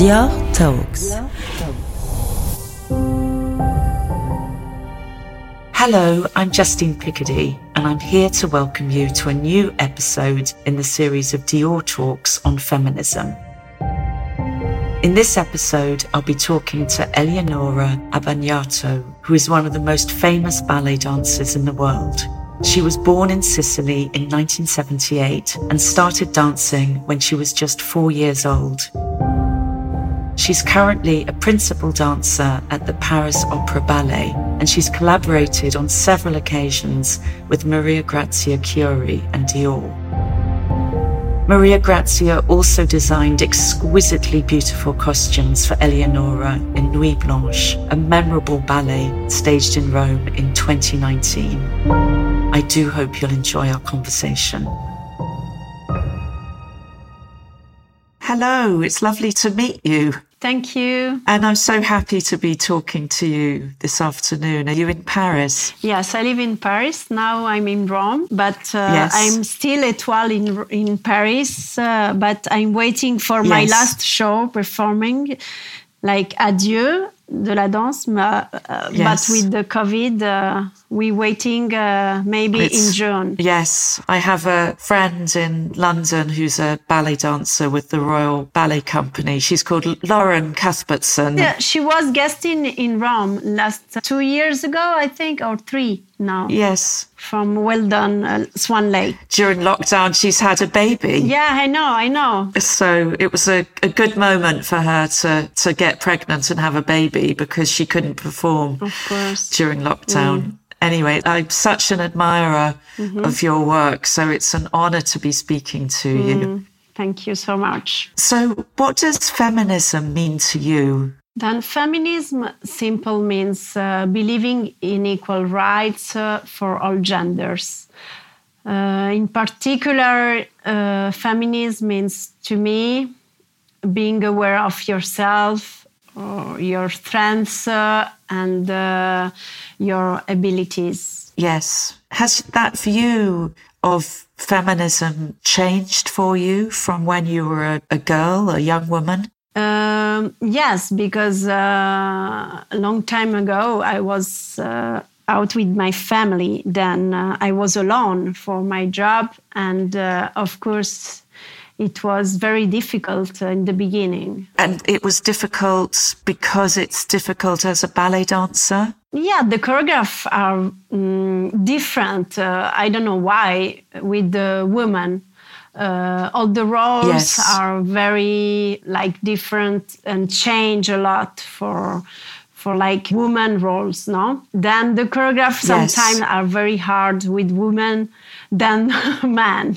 Dior Talks. Hello, I'm Justine Picardie, and I'm here to welcome you to a new episode in the series of Dior Talks on feminism. In this episode, I'll be talking to Eleonora Abagnato, who is one of the most famous ballet dancers in the world. She was born in Sicily in 1978 and started dancing when she was just four years old. She's currently a principal dancer at the Paris Opera Ballet, and she's collaborated on several occasions with Maria Grazia Chiuri and Dior. Maria Grazia also designed exquisitely beautiful costumes for Eleonora in Nuit Blanche, a memorable ballet staged in Rome in 2019. I do hope you'll enjoy our conversation. Hello, it's lovely to meet you. Thank you. And I'm so happy to be talking to you this afternoon. Are you in Paris? Yes, I live in Paris. Now I'm in Rome, but uh, Yes. I'm still étoile in in Paris. Uh, but I'm waiting for my last show performing, like Adieu de la danse. uh, Yes. But with the COVID, uh, we waiting uh, maybe in June. Yes, I have a friend in London who's a ballet dancer with the Royal Ballet Company. She's called Lauren Cuthbertson. Yeah, she was guesting in Rome last two years ago, I think, or three now, Yes, from Well Done uh, Swan Lake. during lockdown, she's had a baby. Yeah, I know, I know. So it was a, a good moment for her to, to get pregnant and have a baby because she couldn't perform Of course. during lockdown. Anyway, I'm such an admirer of your work, so it's an honor to be speaking to you. Thank you so much. So, what does feminism mean to you? Then feminism simple means uh, believing in equal rights uh, for all genders. Uh, in particular, uh, feminism means to me being aware of yourself, your strengths, uh, and uh, your abilities. Yes. Has that view of feminism changed for you from when you were a, a girl, a young woman? Um, yes, because uh, a long time ago I was uh, out with my family. Then uh, I was alone for my job, and uh, of course, it was very difficult in the beginning. And it was difficult because it's difficult as a ballet dancer? Yeah, the choreograph are mm, different. Uh, I don't know why with the women. Uh, all the roles Yes. are very like different and change a lot for for like woman roles. No, then the choreograph Yes. sometimes are very hard with women than men.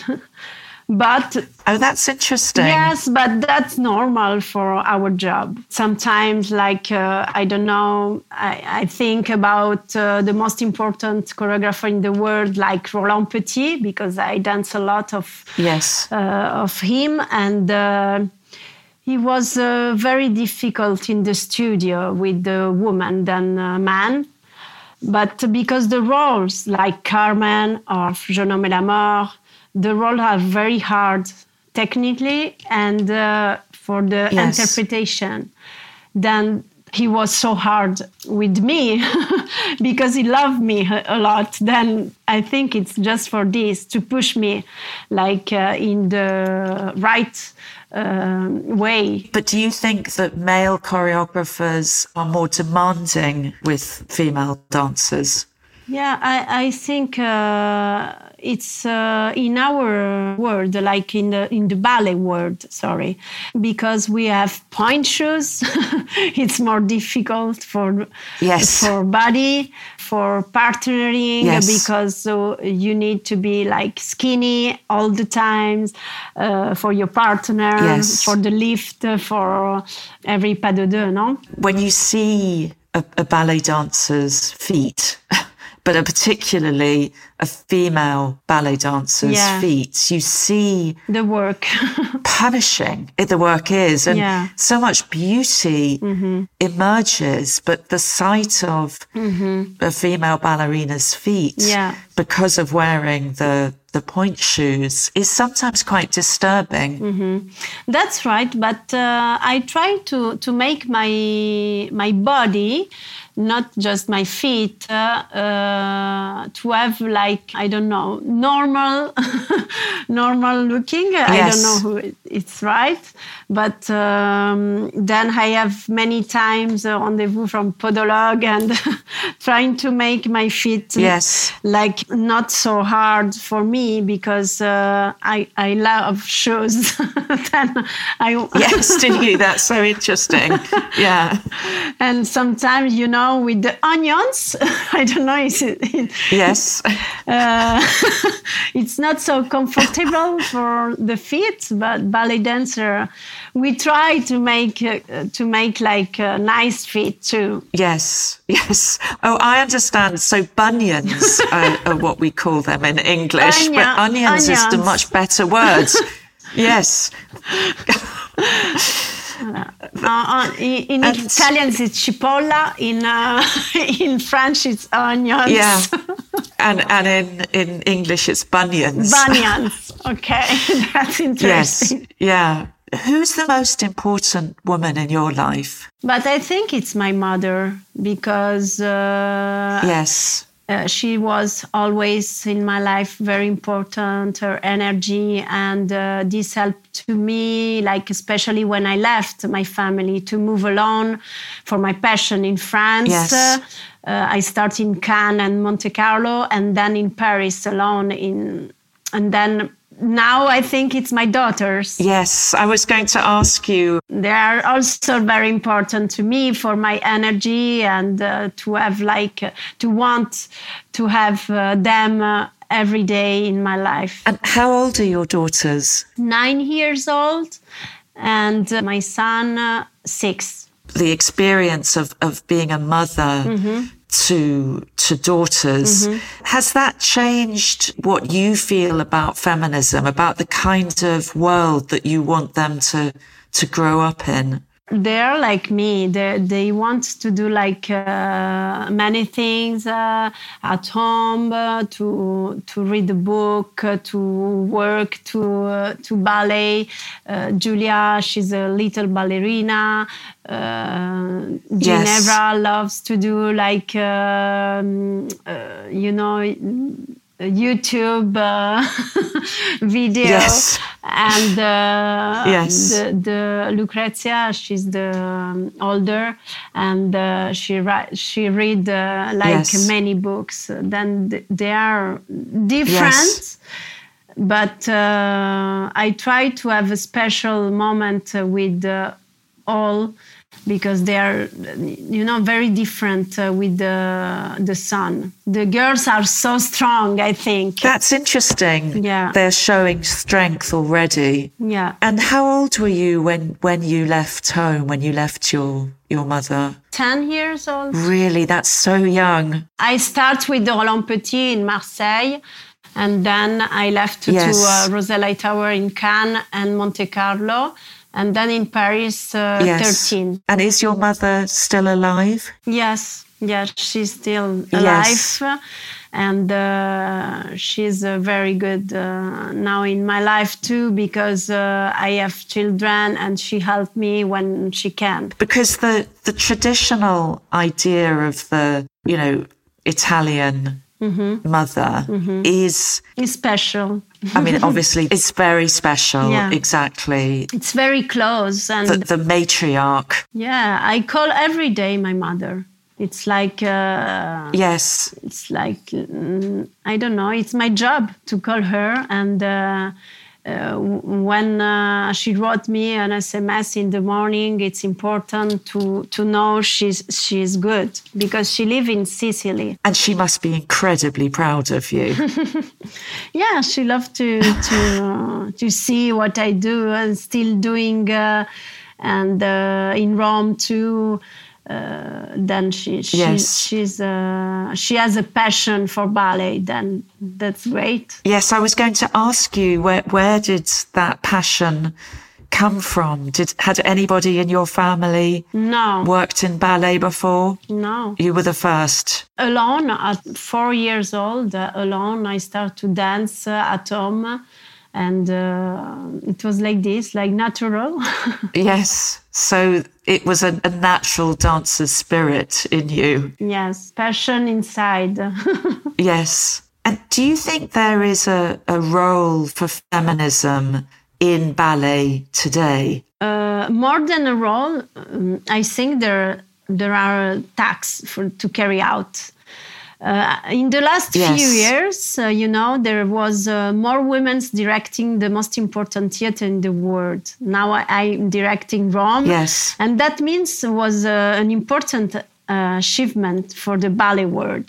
But Oh, that's interesting. Yes, but that's normal for our job. Sometimes, like, uh, I don't know, I, I think about uh, the most important choreographer in the world, like Roland Petit, because I dance a lot of, Yes. uh, of him. And uh, he was uh, very difficult in the studio with the woman than uh, man. But because the roles, like Carmen or Jeune homme la mort, the roles are very hard technically and uh, for the Yes. interpretation. Then he was so hard with me because he loved me a lot. Then I think it's just for this to push me like uh, in the right um, way. But do you think that male choreographers are more demanding with female dancers? Yeah, I, I think uh, it's uh, in our world, like in the in the ballet world. Sorry, because we have pointe shoes, it's more difficult for Yes. for body for partnering Yes. because uh, you need to be like skinny all the times uh, for your partner, Yes. for the lift, uh, for every pas de deux, no? When you see a, a ballet dancer's feet, but a particularly a female ballet dancer's Yeah. feet, you see The work. punishing it the work is and Yeah. so much beauty emerges but the sight of a female ballerina's feet Yeah. because of wearing the the pointe shoes is sometimes quite disturbing. Mm-hmm. That's right, but uh, I try to to make my my body not just my feet, uh, uh, to have like I don't know normal, normal looking. Yes. I don't know who it's right, but um, then I have many times a rendezvous from podologue and trying to make my feet yes. like not so hard for me because uh, I I love shoes. then I yes, do you? That's so interesting. Yeah, and sometimes you know now with the onions. I don't know. Is it, it yes. Uh, it's not so comfortable for the feet, but ballet dancer, we try to make uh, to make like a nice feet too. Yes, yes. Oh, I understand. So bunions are, are, what we call them in English, Onion, but onions, onions is the much better word. yes. Uh, in, in Italian it's cipolla. In uh, in French it's onions. Yeah, and and in in English it's bunions. Bunions. Okay, that's interesting. Yes. Yeah. Who's the most important woman in your life? But I think it's my mother because. Uh, yes uh, she was always in my life very important her energy and uh, this helped to me like especially when i left my family to move alone for my passion in france yes. uh, i started in cannes and monte carlo and then in paris alone in and then now I think it's my daughters. Yes, I was going to ask you. They are also very important to me for my energy and uh, to have like uh, to want to have uh, them uh, every day in my life. And how old are your daughters? Nine years old, and uh, my son uh, six. The experience of of being a mother. Mm-hmm to to daughters mm-hmm. has that changed what you feel about feminism about the kind of world that you want them to to grow up in they're like me. They, they want to do like uh, many things uh, at home uh, to to read a book uh, to work to uh, to ballet. Uh, julia she's a little ballerina. Ginevra yes. loves to do like um, you know YouTube uh, video. Yes. And uh, yes. the, the, Lucrezia, she's the um, older, and uh, she she read uh, like yes. many books. Then they are different. Yes. But uh, I try to have a special moment with uh, all because they are you know very different uh, with the the son the girls are so strong i think. That's interesting. Yeah. They're showing strength already. Yeah. And how old were you when when you left home when you left your your mother? 10 years old. Really? That's so young. I start with the roland petit in marseille and then i left yes. to uh, tower in cannes and monte carlo and then in Paris, uh, yes. 13. And is your mother still alive? Yes, yes, she's still alive. Yes. And uh, she's uh, very good uh, now in my life too because uh, I have children and she helped me when she can. Because the, the traditional idea of the, you know, Italian mm-hmm. mother mm-hmm. is special. I mean, obviously, it's very special. Yeah. Exactly. It's very close, and the, the, matriarch. Yeah, I call every day my mother. It's like uh, yes. It's like mm, I don't know. It's my job to call her and. Uh, uh, when uh, she wrote me an SMS in the morning, it's important to to know she's she's good because she lives in Sicily. And she must be incredibly proud of you. yeah, she loves to to uh, to see what I do and still doing, uh, and uh, in Rome too uh, then she, she yes. she's uh, she has a passion for ballet. Then that's great. Yes, I was going to ask you where where did that passion come from? Did had anybody in your family no worked in ballet before? no You were the first. alone at four years old uh, alone i started to dance uh, at home and uh, it was like this like natural Yes. So it was a, a natural dancer's spirit in you. yes passion inside Yes. And do you think there is a, a role for feminism in ballet today? uh, more than a role um, i think there there are tasks for to carry out uh, in the last Yes. few years, uh, you know, there was uh, more women directing the most important theater in the world. Now I, I'm directing Rome, Yes. and that means was uh, an important uh, achievement for the ballet world.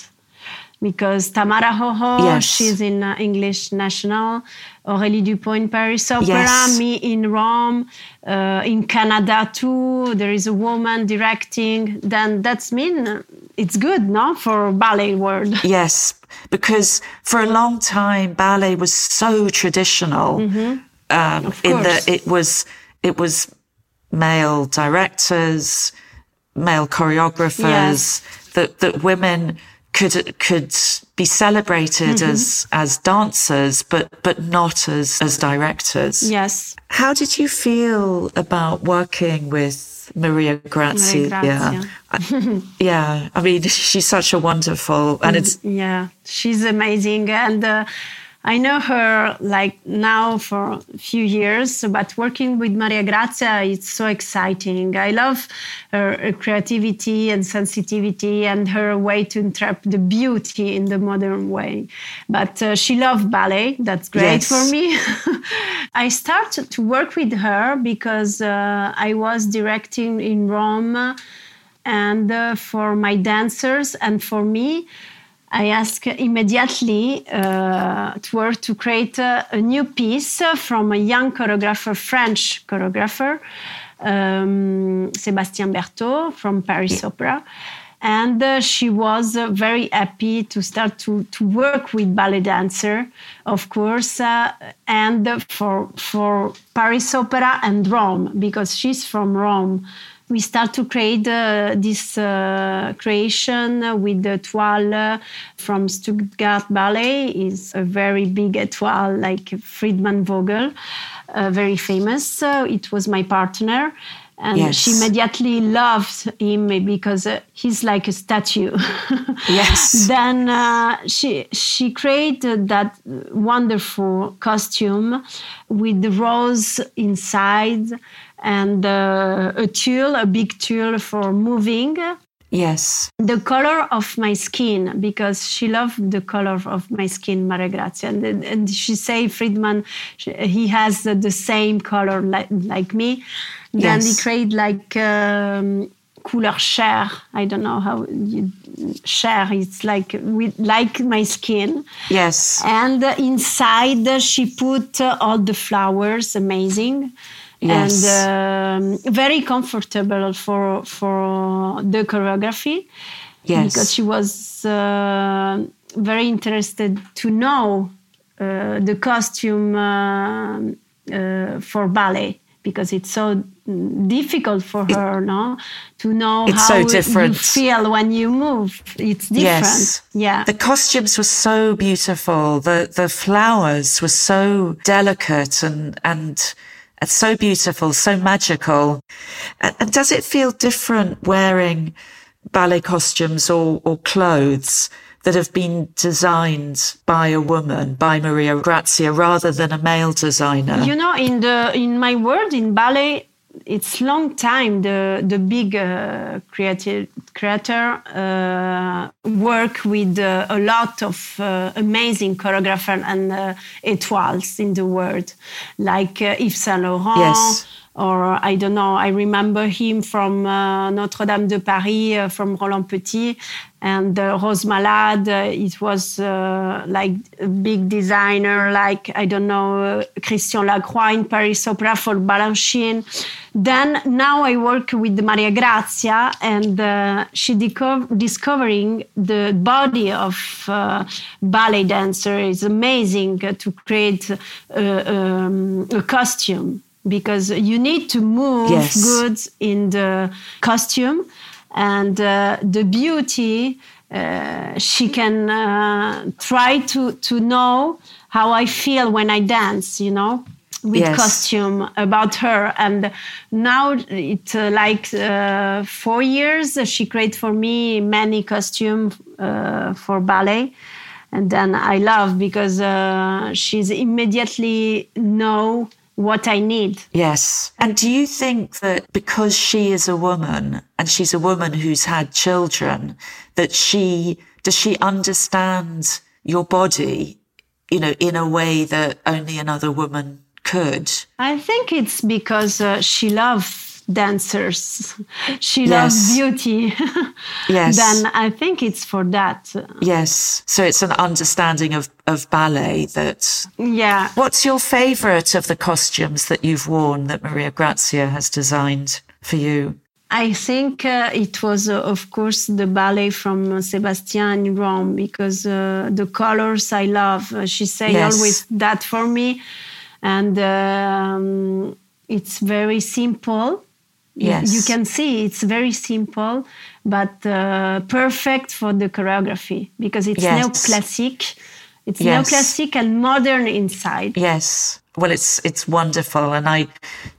Because Tamara Rojo, Yes. she's in uh, English National, Aurélie Dupont in Paris Opera, Yes. me in Rome, uh, in Canada too. There is a woman directing. Then that's mean it's good, no, for ballet world. Yes, because for a long time ballet was so traditional. Um, in Mm-hmm. that it was it was male directors, male choreographers. Yes. That that women could could be celebrated Mm-hmm. as as dancers, but but not as as directors. Yes. How did you feel about working with Maria Grazia? Maria Grazia. I- yeah, I mean, she's such a wonderful, and it's Yeah, she's amazing. And uh, I know her like now for a few years, but working with Maria Grazia, it's so exciting. I love her, her creativity and sensitivity and her way to interpret the beauty in the modern way. But uh, she loved ballet. That's great Yes. for me. I started to work with her because uh, I was directing in Rome and uh, for my dancers and for me i asked immediately uh, to her to create a, a new piece from a young choreographer french choreographer um, sébastien bertaud from paris opera. And uh, she was uh, very happy to start to, to work with ballet dancer of course uh, and for for paris opera and rome because she's from rome we start to create uh, this uh, creation with the toile from Stuttgart Ballet. is a very big toile like Friedemann Vogel, uh, very famous. So it was my partner. And Yes. she immediately loved him because uh, he's like a statue. Yes. then uh, she she created that wonderful costume with the rose inside and uh, a tulle, a big tulle for moving. yes, The color of my skin, because she loved the color of my skin, Maria Grazia. And, and she say, Friedemann, she- he has the same color like, like me. Then he Yes. create like um, couleur chair. I don't know how you, chair. It's like with, like my skin. yes, And inside she put all the flowers, amazing. Yes. And um, very comfortable for for the choreography yes. because she was uh, very interested to know uh, the costume uh, uh, for ballet because it's so difficult for her, no, to know It's how so you feel when you move. It's different. Yes. Yeah. The costumes were so beautiful. The the flowers were so delicate and and, and so beautiful, so magical. And, and does it feel different wearing ballet costumes or, or clothes that have been designed by a woman, by Maria Grazia, rather than a male designer? You know, in the in my world in ballet, it's long time the the big uh, creative creator uh, work with uh, a lot of uh, amazing choreographer and uh, étoiles in the world, like uh, Yves Saint Laurent. Yes. Or I don't know. I remember him from uh, Notre Dame de Paris, uh, from Roland Petit, and uh, Rose Malade. uh, it was uh, like a big designer, like I don't know uh, Christian Lacroix in Paris Opera for Balanchine. Then now I work with Maria Grazia, and uh, she deco- discovering the body of uh, ballet dancer is amazing uh, to create uh, um, a costume because you need to move Yes. good in the costume and uh, the beauty uh, she can uh, try to to know how i feel when i dance you know with Yes. costume about her and now it's uh, like uh, four years she created for me many costume uh, for ballet and then i love because uh, she's immediately know what i need Yes. And do you think that because she is a woman and she's a woman who's had children, that she does she understand your body, you know, in a way that only another woman could? I think it's because uh, she loves dancers. She Yes. loves beauty. Yes. then I think it's for that. Yes. So it's an understanding of, of ballet that Yeah. what's your favorite of the costumes that you've worn that Maria Grazia has designed for you? I think uh, it was, uh, of course, the ballet from Sebastian in Rome because uh, the colors I love. Uh, she say Yes. always that for me, and um, it's very simple. You- Yes. you can see it's very simple, but uh, perfect for the choreography because it's Yes. neoclassic. It's Yes. neoclassic and modern inside. Yes. Well, it's it's wonderful, and I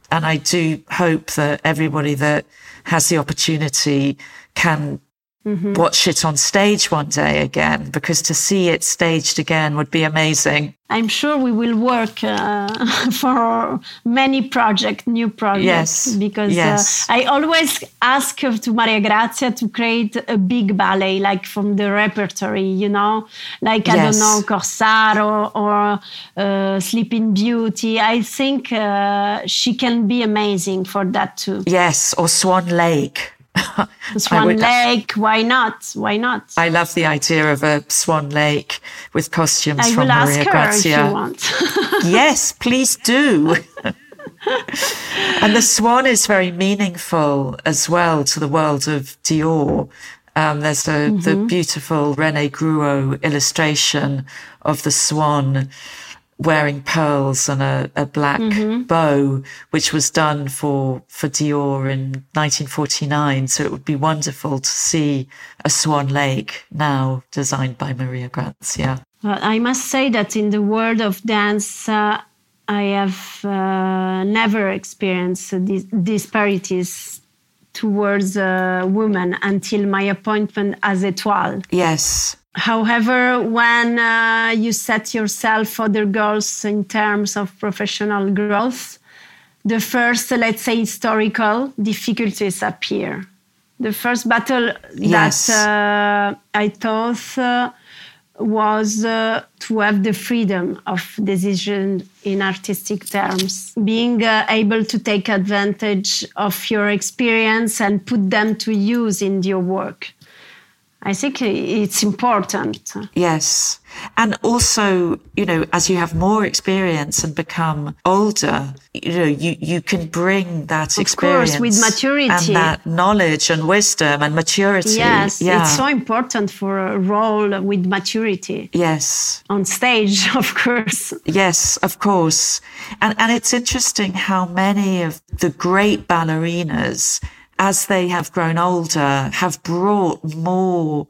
and I do hope that everybody that has the opportunity can watch it on stage one day again, because to see it staged again would be amazing. I'm sure we will work uh, for many projects, new projects, Yes, because yes. Uh, I always ask to Maria Grazia to create a big ballet, like from the repertory, you know, like I don't know, Corsaro or uh, Sleeping Beauty. I think uh, she can be amazing for that too. Yes, or Swan Lake. Swan would- Lake, why not? Why not? I love the idea of a Swan Lake with costumes I from will ask Maria her Grazia. if you want. yes, please do. and the swan is very meaningful as well to the world of Dior. Um, there's a, the beautiful Rene Gruau illustration of the swan wearing pearls and a, a black bow, which was done for, for Dior in 1949. So it would be wonderful to see a swan lake now designed by Maria Grazia. Well, I must say that in the world of dance, uh, I have uh, never experienced these disparities towards uh, women until my appointment as étoile. Yes. However, when uh, you set yourself other goals in terms of professional growth, the first, let's say, historical difficulties appear. The first battle Yes. that uh, I thought uh, was uh, to have the freedom of decision in artistic terms, being uh, able to take advantage of your experience and put them to use in your work. I think it's important. Yes. And also, you know, as you have more experience and become older, you know, you, you can bring that Of experience course, with maturity. and that knowledge and wisdom and maturity. Yes, yeah. it's so important for a role with maturity yes. on stage, of course. Yes, of course. And, and it's interesting how many of the great ballerinas, as they have grown older, have brought more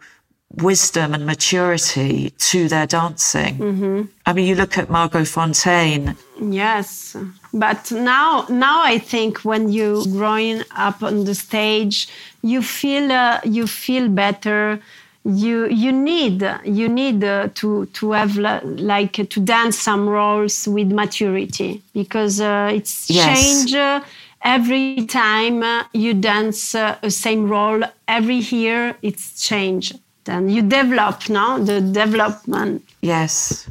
wisdom and maturity to their dancing. Mm-hmm. I mean, you look at Margot Fonteyn. Yes, but now, now I think when you growing up on the stage, you feel uh, you feel better. You you need you need uh, to to have la- like to dance some roles with maturity because uh, it's Yes. change. Every time uh, you dance uh, same role every year it's change then you develop now the development. Yes.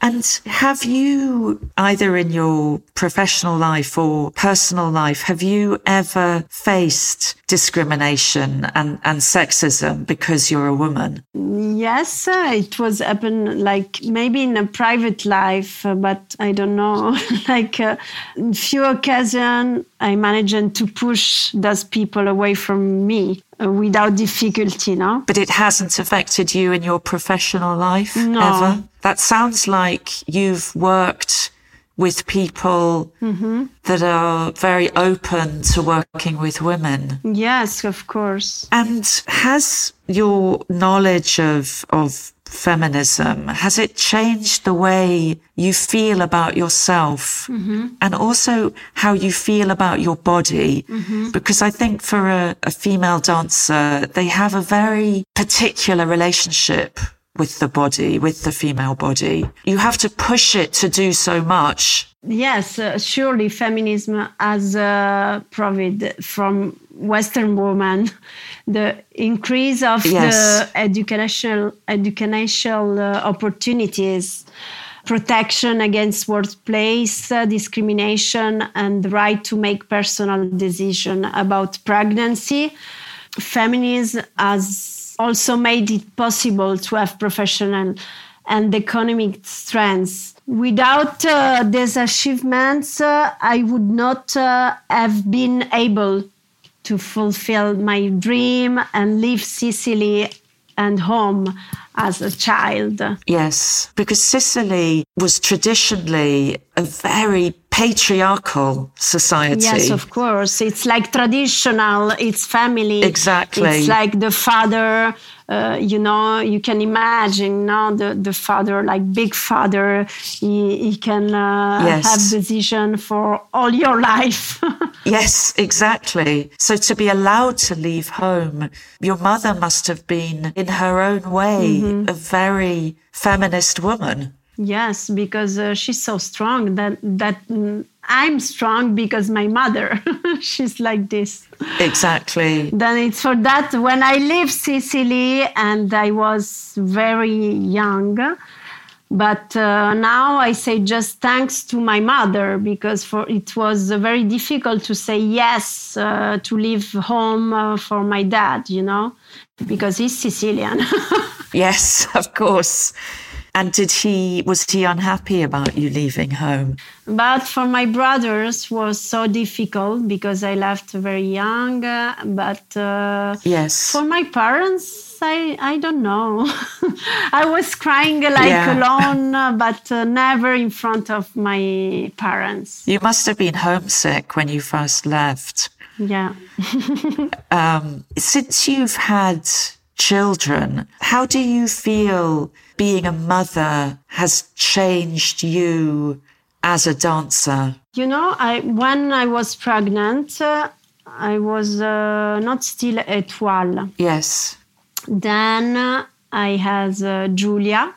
And have you, either in your professional life or personal life, have you ever faced discrimination and, and sexism because you're a woman? Yes, it was happen like maybe in a private life, uh, but I don't know. like uh, few occasions, I managed to push those people away from me without difficulty. No, But it hasn't affected you in your professional life No. ever? That sounds like you've worked with people Mm-hmm. that are very open to working with women. Yes, of course. And has your knowledge of, of feminism, has it changed the way you feel about yourself? Mm-hmm. And also how you feel about your body? Mm-hmm. Because I think for a, a female dancer, they have a very particular relationship with the body, with the female body. You have to push it to do so much. Yes, uh, surely feminism has uh, provided from Western women the increase of Yes. the educational educational uh, opportunities, protection against workplace uh, discrimination, and the right to make personal decision about pregnancy. Feminism has also made it possible to have professional and economic strengths. Without uh, these achievements, uh, I would not uh, have been able to fulfill my dream and leave Sicily and home as a child. Yes, because Sicily was traditionally a very patriarchal society. Yes, of course. It's like traditional, it's family. Exactly. It's like the father, uh, you know, you can imagine now the, the father, like big father, he, he can uh, Yes. have decision for all your life. Yes, exactly. So to be allowed to leave home, your mother must have been, in her own way, Mm-hmm. a very feminist woman. Yes, because uh, she's so strong that, that mm, I'm strong because my mother, she's like this. Exactly. then it's for that when I leave Sicily and I was very young. But uh, now I say just thanks to my mother because for it was uh, very difficult to say yes uh, to leave home uh, for my dad, you know, because he's Sicilian. Yes, of course. And did he, was he unhappy about you leaving home? But for my brothers was so difficult because I left very young. But uh, Yes. for my parents, I I don't know. I was crying like Yeah. alone, but uh, never in front of my parents. You must have been homesick when you first left. Yeah. Um, since you've had children, how do you feel being a mother has changed you as a dancer? You know, I when I was pregnant, uh, I was uh, not still étoile. Yes. Then uh, I had uh, Julia,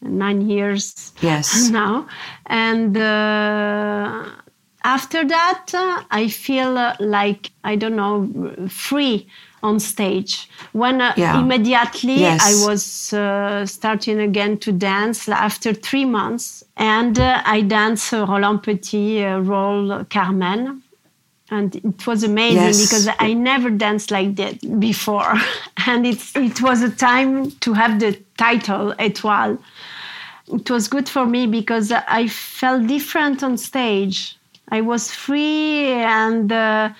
nine years Yes. now. And uh, after that, uh, I feel uh, like, I don't know, free on stage. When uh, Yeah. immediately Yes. I was uh, starting again to dance after three months, and uh, I danced uh, Roland Petit uh, role Carmen. And it was amazing Yes. because I never danced like that before. and it's, it was a time to have the title Étoile it was good for me because I felt different on stage. I was free and uh,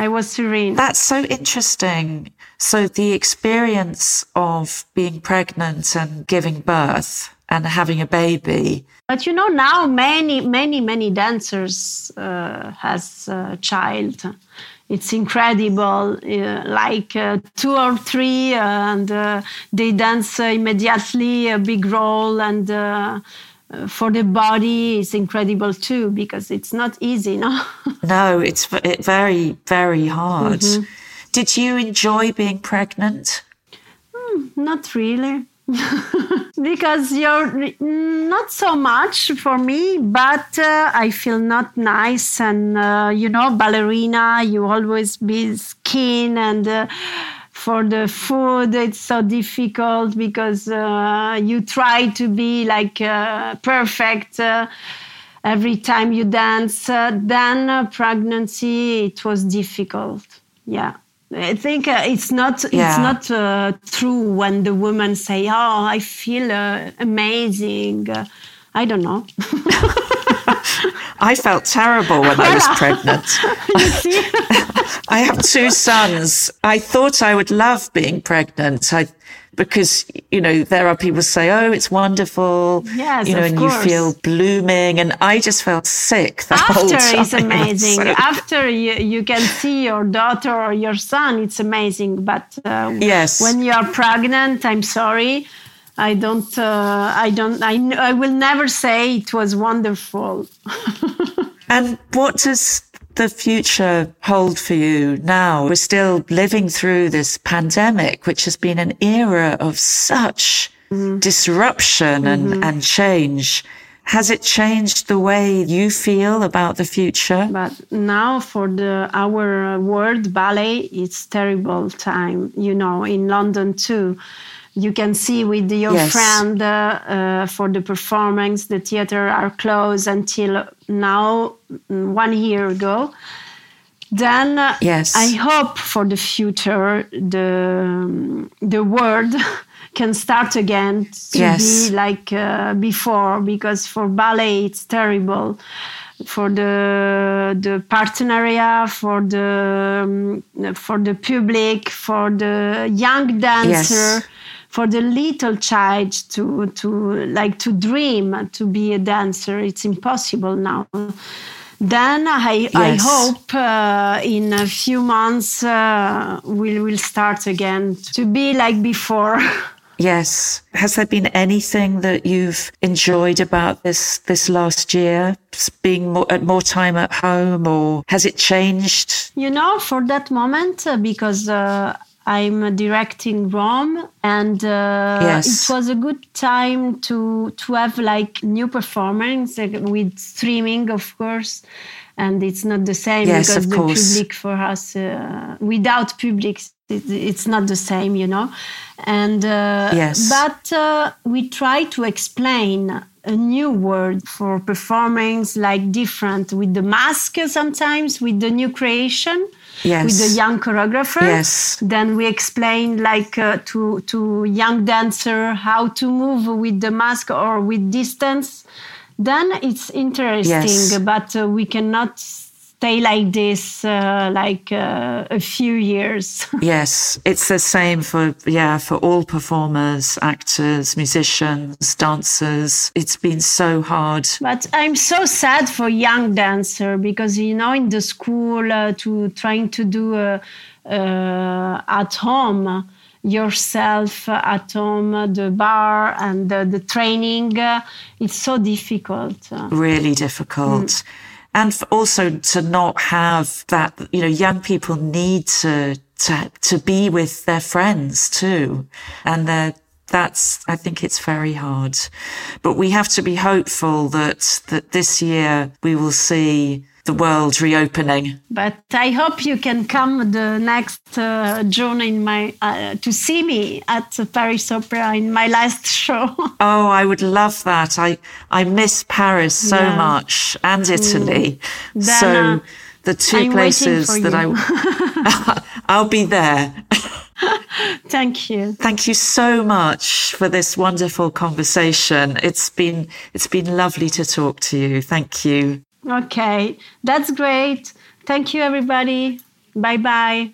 I was serene. That's so interesting. So the experience of being pregnant and giving birth and having a baby. But you know, now many, many, many dancers uh, has a child. It's incredible, uh, like uh, two or three, uh, and uh, they dance uh, immediately a big role. And uh, for the body, it's incredible too because it's not easy, no. No, it's very, very hard. Did you enjoy being pregnant? Not really. because you're not so much for me, but uh, I feel not nice. And, uh, you know, ballerina, you always be skin and. Uh, for the food, it's so difficult because uh, you try to be like uh, perfect uh, every time you dance. Uh, then uh, pregnancy, it was difficult. Yeah. I think uh, it's not Yeah. it's not uh, true when the women say, "Oh, I feel uh, amazing." Uh, I don't know. I felt terrible when I was pregnant. I have two sons. I thought I would love being pregnant. I, because, you know, there are people say, oh, it's wonderful. Yes, you know, and course. you feel blooming. And I just felt sick the After whole time. is amazing. So- After you, you can see your daughter or your son, it's amazing. But uh, Yes. when you are pregnant, I'm sorry. I don't, uh, I don't, I, I will never say it was wonderful. And what does the future hold for you now? We're still living through this pandemic, which has been an era of such disruption and, and change. Has it changed the way you feel about the future? But now for the our world ballet, it's terrible time. You know, in London too. You can see with your Yes. friend uh, for the performance, the theater are closed until now, mm, one year ago. Then Yes. I hope for the future the the world can start again to Yes. be like uh, before because for ballet it's terrible for the the partner area for the um, for the public for the young dancer Yes. For the little child to to like to dream to be a dancer it's impossible now then I, I hope uh, in a few months uh, we will start again to be like before. Yes. Has there been anything that you've enjoyed about this this last year? Being more, at more time at home, or has it changed? you know, for that moment, uh, because uh, I'm directing Rome, and uh, Yes. it was a good time to to have like new performance with streaming, of course. And it's not the same Yes, because the course. public for us, uh, without public, it, it's not the same, you know. And uh, Yes. but uh, we try to explain a new word for performance, like different with the mask sometimes, with the new creation, Yes. with the young choreographer. Yes. Then we explain like uh, to to young dancer how to move with the mask or with distance. Then it's interesting, Yes. but uh, we cannot stay like this uh, like uh, a few years. Yes, it's the same for yeah for all performers, actors, musicians, dancers. It's been so hard. But I'm so sad for young dancer because you know in the school uh, to trying to do uh, uh, at home yourself at home the bar and the, the training uh, it's so difficult. Really difficult. And also to not have that, you know, young people need to, to, to be with their friends too. And they're, that's, I think it's very hard, but we have to be hopeful that, that this year we will see the world reopening. But I hope you can come the next uh, June in my uh, to see me at the Paris Opera in my last show. Oh, I would love that. I, I miss Paris so Yeah. much and Italy. Then, so uh, the 2 I'm places that. I, I'll be there. Thank you. Thank you so much for this wonderful conversation. It's been it's been lovely to talk to you. Thank you. Okay, that's great. Thank you, everybody. Bye bye.